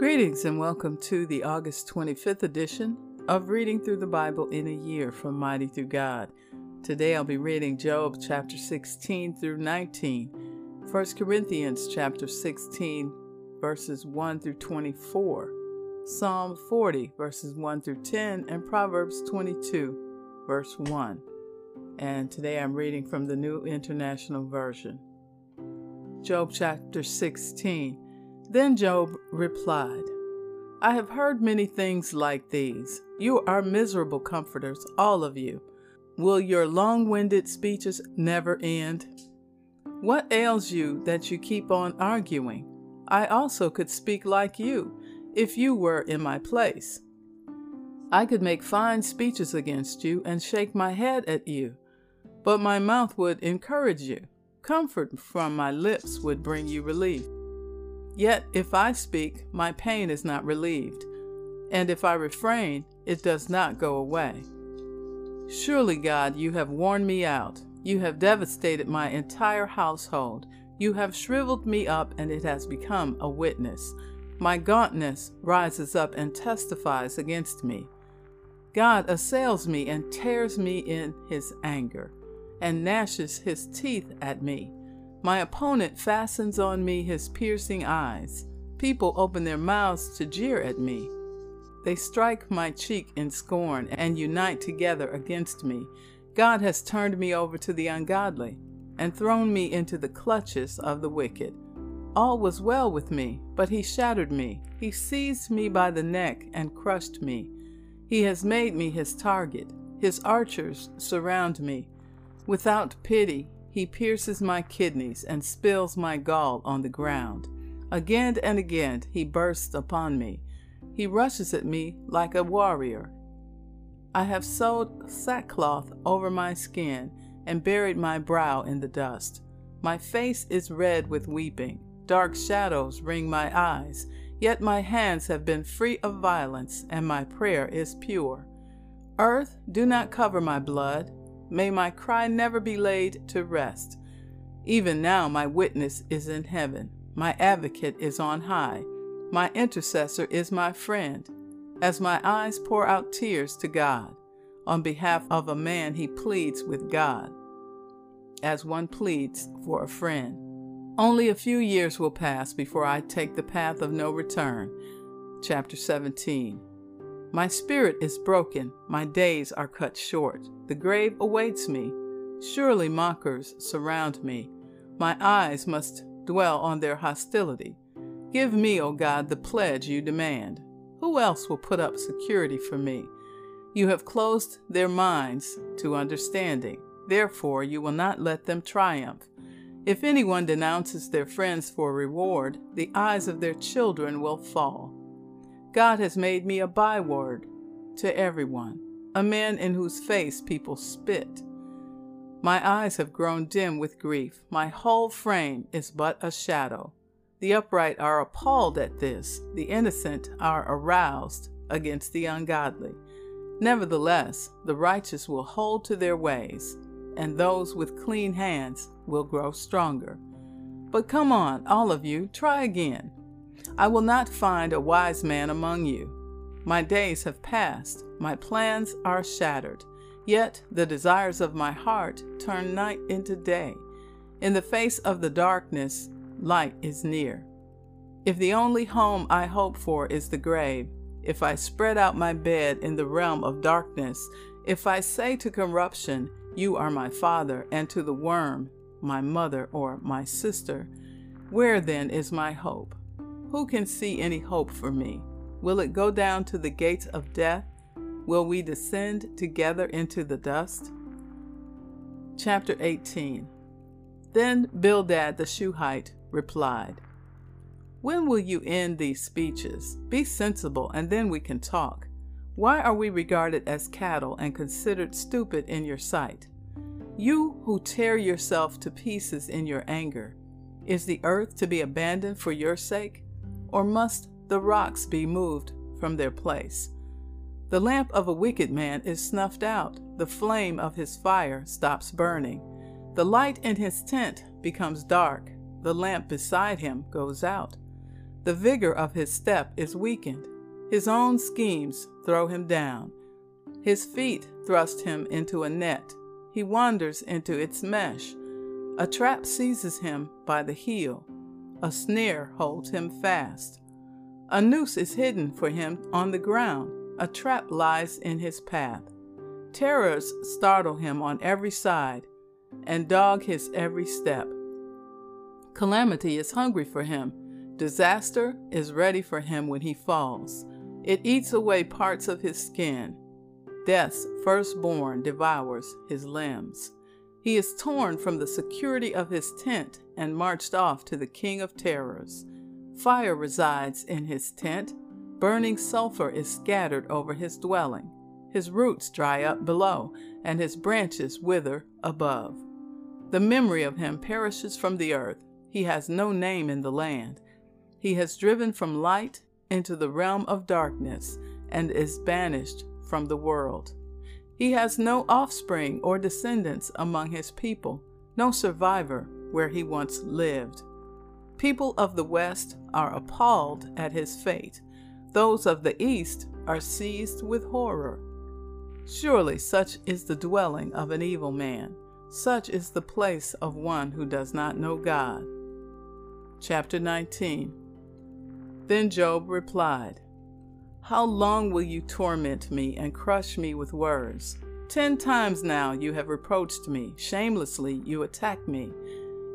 Greetings and welcome to the August 25th edition of Reading Through the Bible in a Year from Mighty Through God. Today I'll be reading Job chapter 16 through 19, 1 Corinthians chapter 16 verses 1 through 24, Psalm 40 verses 1 through 10, and Proverbs 22 verse 1. And today I'm reading from the New International Version. Job chapter 16. Then Job replied, I have heard many things like these. You are miserable comforters, all of you. Will your long winded speeches never end? What ails you that you keep on arguing? I also could speak like you, if you were in my place. I could make fine speeches against you and shake my head at you, but my mouth would encourage you. Comfort from my lips would bring you relief. Yet if I speak, my pain is not relieved, and if I refrain, it does not go away. Surely, God, you have worn me out. You have devastated my entire household. You have shriveled me up, and it has become a witness. My gauntness rises up and testifies against me. God assails me and tears me in his anger, and gnashes his teeth at me. My opponent fastens on me his piercing eyes. People open their mouths to jeer at me. They strike my cheek in scorn and unite together against me. God has turned me over to the ungodly and thrown me into the clutches of the wicked. All was well with me, but he shattered me. He seized me by the neck and crushed me. He has made me his target. His archers surround me. Without pity, he pierces my kidneys and spills my gall on the ground. Again and again he bursts upon me. He rushes at me like a warrior. I have sewed sackcloth over my skin and buried my brow in the dust. My face is red with weeping. Dark shadows ring my eyes. Yet my hands have been free of violence, and my prayer is pure. Earth, do not cover my blood. May my cry never be laid to rest. Even now, my witness is in heaven. My advocate is on high. My intercessor is my friend. As my eyes pour out tears to God, on behalf of a man, he pleads with God, as one pleads for a friend. Only a few years will pass before I take the path of no return. Chapter 17. My spirit is broken, my days are cut short. The grave awaits me. Surely mockers surround me. My eyes must dwell on their hostility. Give me, O God, the pledge you demand. Who else will put up security for me? You have closed their minds to understanding. Therefore, you will not let them triumph. If anyone denounces their friends for reward, the eyes of their children will fall. God has made me a byword to everyone, a man in whose face people spit. My eyes have grown dim with grief. My whole frame is but a shadow. The upright are appalled at this. The innocent are aroused against the ungodly. Nevertheless, the righteous will hold to their ways, and those with clean hands will grow stronger. But come on, all of you, try again. I will not find a wise man among you. My days have passed, my plans are shattered. Yet the desires of my heart turn night into day. In the face of the darkness, light is near. If the only home I hope for is the grave, if I spread out my bed in the realm of darkness, if I say to corruption, You are my father, and to the worm, my mother or my sister, where then is my hope? Who can see any hope for me? Will it go down to the gates of death? Will we descend together into the dust? Chapter 18 Then Bildad the Shuhite replied, When will you end these speeches? Be sensible, and then we can talk. Why are we regarded as cattle and considered stupid in your sight? You who tear yourself to pieces in your anger, is the earth to be abandoned for your sake? Or must the rocks be moved from their place? The lamp of a wicked man is snuffed out, the flame of his fire stops burning. The light in his tent becomes dark, the lamp beside him goes out. The vigor of his step is weakened. His own schemes throw him down. His feet thrust him into a net. He wanders into its mesh. A trap seizes him by the heel. A snare holds him fast. A noose is hidden for him on the ground. A trap lies in his path. Terrors startle him on every side and dog his every step. Calamity is hungry for him. Disaster is ready for him when he falls. It eats away parts of his skin. Death's firstborn devours his limbs. He is torn from the security of his tent and marched off to the king of terrors. Fire resides in his tent. Burning sulfur is scattered over his dwelling. His roots dry up below, and his branches wither above. The memory of him perishes from the earth. He has no name in the land. He has driven from light into the realm of darkness and is banished from the world. He has no offspring or descendants among his people, no survivor where he once lived. People of the West are appalled at his fate. Those of the East are seized with horror. Surely such is the dwelling of an evil man. Such is the place of one who does not know God. Chapter 19 Then Job replied, How long will you torment me and crush me with words? Ten times now you have reproached me, shamelessly you attack me.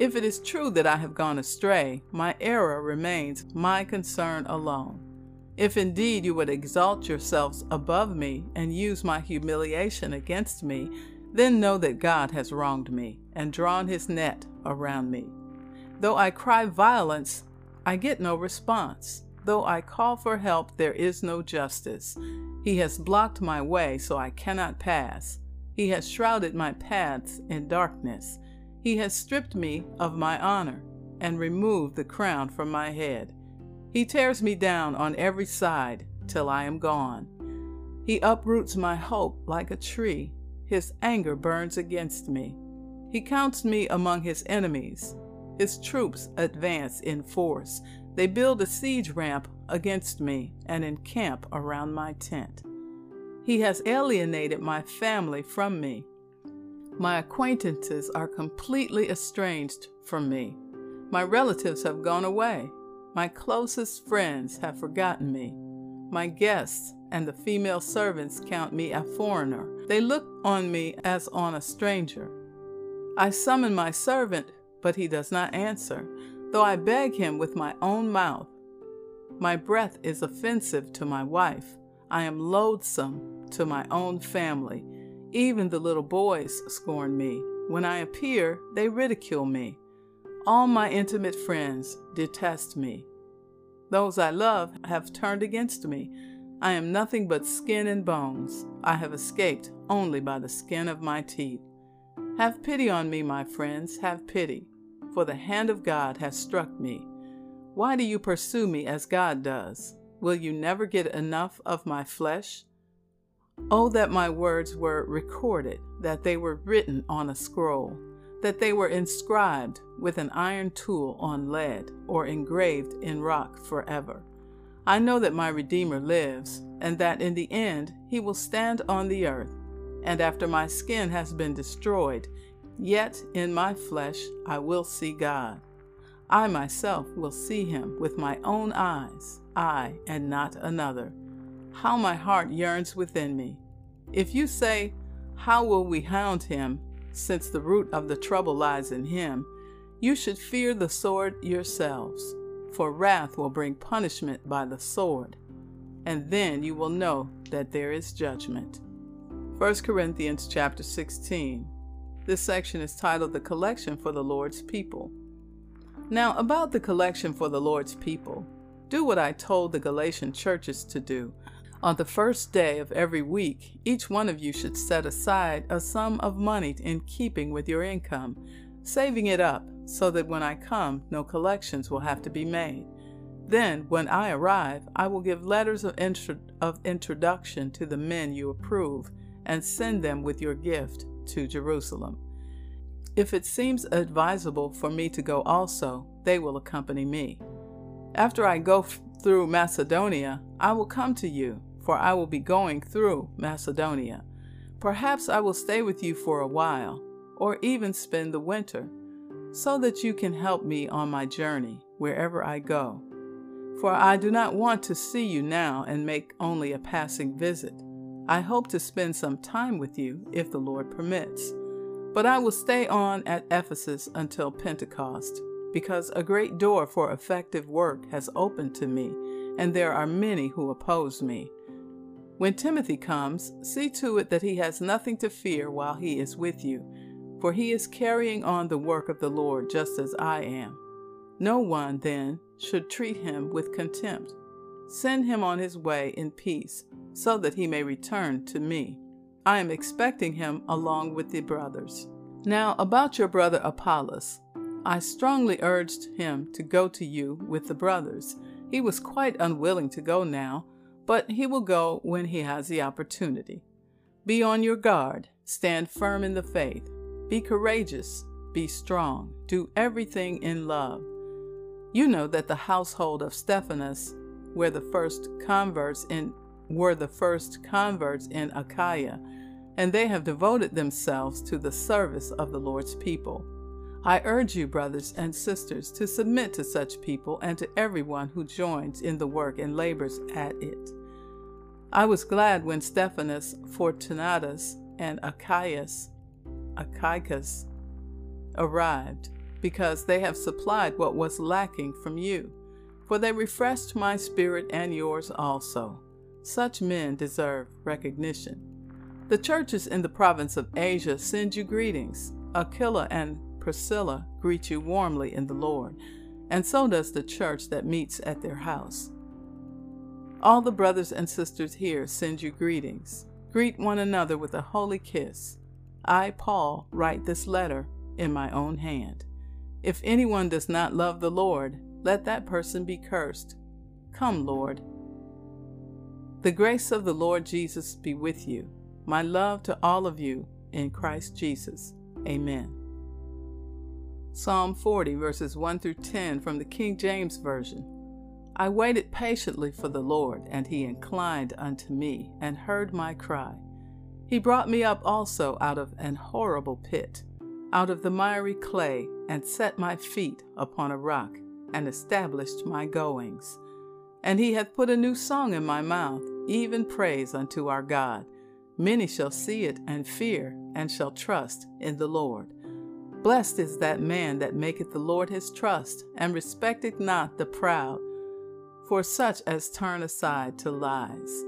If it is true that I have gone astray, my error remains my concern alone. If indeed you would exalt yourselves above me and use my humiliation against me, then know that God has wronged me and drawn his net around me. Though I cry violence, I get no response. Though I call for help, there is no justice. He has blocked my way so I cannot pass. He has shrouded my paths in darkness. He has stripped me of my honor and removed the crown from my head. He tears me down on every side till I am gone. He uproots my hope like a tree. His anger burns against me. He counts me among his enemies. His troops advance in force. They build a siege ramp against me and encamp around my tent. He has alienated my family from me. My acquaintances are completely estranged from me. My relatives have gone away. My closest friends have forgotten me. My guests and the female servants count me a foreigner. They look on me as on a stranger. I summon my servant, but he does not answer, though I beg him with my own mouth. My breath is offensive to my wife. I am loathsome to my own family. Even the little boys scorn me. When I appear, they ridicule me. All my intimate friends detest me. Those I love have turned against me. I am nothing but skin and bones. I have escaped only by the skin of my teeth. Have pity on me, my friends, have pity, for the hand of God has struck me. Why do you pursue me as God does? Will you never get enough of my flesh? Oh, that my words were recorded, that they were written on a scroll, that they were inscribed with an iron tool on lead, or engraved in rock forever. I know that my Redeemer lives, and that in the end he will stand on the earth. And after my skin has been destroyed, yet in my flesh I will see God. I myself will see him with my own eyes, I and not another. How my heart yearns within me. If you say, How will we hound him, since the root of the trouble lies in him? You should fear the sword yourselves, for wrath will bring punishment by the sword, and then you will know that there is judgment. 1 Corinthians chapter 16. This section is titled The Collection for the Lord's People. Now, about the collection for the Lord's people, do what I told the Galatian churches to do. On the first day of every week, each one of you should set aside a sum of money in keeping with your income, saving it up so that when I come, no collections will have to be made. Then, when I arrive, I will give letters of, intro- of introduction to the men you approve and send them with your gift to Jerusalem. If it seems advisable for me to go also, they will accompany me. After I go f- through Macedonia, I will come to you, for I will be going through Macedonia. Perhaps I will stay with you for a while, or even spend the winter, so that you can help me on my journey wherever I go. For I do not want to see you now and make only a passing visit. I hope to spend some time with you if the Lord permits. But I will stay on at Ephesus until Pentecost, because a great door for effective work has opened to me, and there are many who oppose me. When Timothy comes, see to it that he has nothing to fear while he is with you, for he is carrying on the work of the Lord just as I am. No one, then, should treat him with contempt. Send him on his way in peace, so that he may return to me. I am expecting him along with the brothers. Now, about your brother Apollos, I strongly urged him to go to you with the brothers. He was quite unwilling to go now but he will go when he has the opportunity. Be on your guard, stand firm in the faith, be courageous, be strong, do everything in love. You know that the household of Stephanas were the first converts in were the first converts in Achaia, and they have devoted themselves to the service of the Lord's people. I urge you, brothers and sisters, to submit to such people and to everyone who joins in the work and labors at it. I was glad when Stephanas, Fortunatus, and Achaeus, Achaicus arrived, because they have supplied what was lacking from you. For they refreshed my spirit and yours also. Such men deserve recognition. The churches in the province of Asia send you greetings. Aquila and Priscilla greet you warmly in the Lord, and so does the church that meets at their house. All the brothers and sisters here send you greetings. Greet one another with a holy kiss. I, Paul, write this letter in my own hand. If anyone does not love the Lord, let that person be cursed. Come, Lord. The grace of the Lord Jesus be with you. My love to all of you in Christ Jesus. Amen. Psalm 40, verses 1 through 10 from the King James Version. I waited patiently for the Lord, and he inclined unto me and heard my cry. He brought me up also out of an horrible pit, out of the miry clay, and set my feet upon a rock, and established my goings. And he hath put a new song in my mouth, even praise unto our God. Many shall see it and fear, and shall trust in the Lord. Blessed is that man that maketh the Lord his trust, and respecteth not the proud for such as turn aside to lies.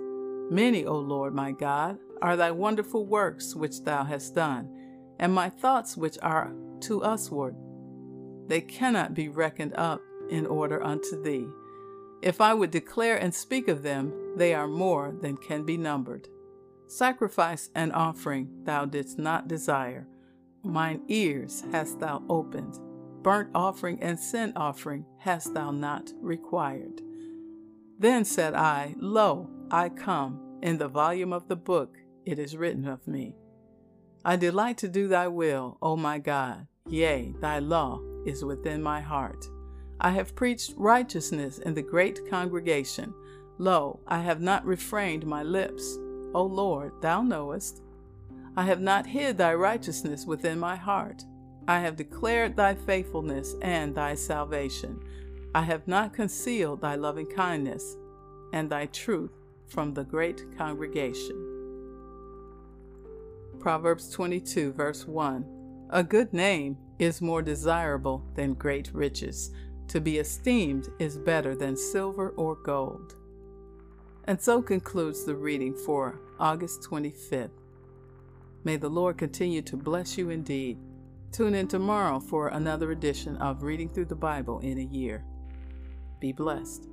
Many, O Lord my God, are thy wonderful works which thou hast done, and my thoughts which are to usward. They cannot be reckoned up in order unto thee. If I would declare and speak of them, they are more than can be numbered. Sacrifice and offering thou didst not desire. Mine ears hast thou opened. Burnt offering and sin offering hast thou not required. Then said I, Lo, I come. In the volume of the book it is written of me. I delight to do thy will, O my God. Yea, thy law is within my heart. I have preached righteousness in the great congregation. Lo, I have not refrained my lips. O Lord, thou knowest. I have not hid thy righteousness within my heart. I have declared thy faithfulness and thy salvation. I have not concealed thy loving kindness and thy truth from the great congregation. Proverbs 22, verse 1 A good name is more desirable than great riches. To be esteemed is better than silver or gold. And so concludes the reading for August 25th. May the Lord continue to bless you indeed. Tune in tomorrow for another edition of Reading Through the Bible in a Year. Be blessed.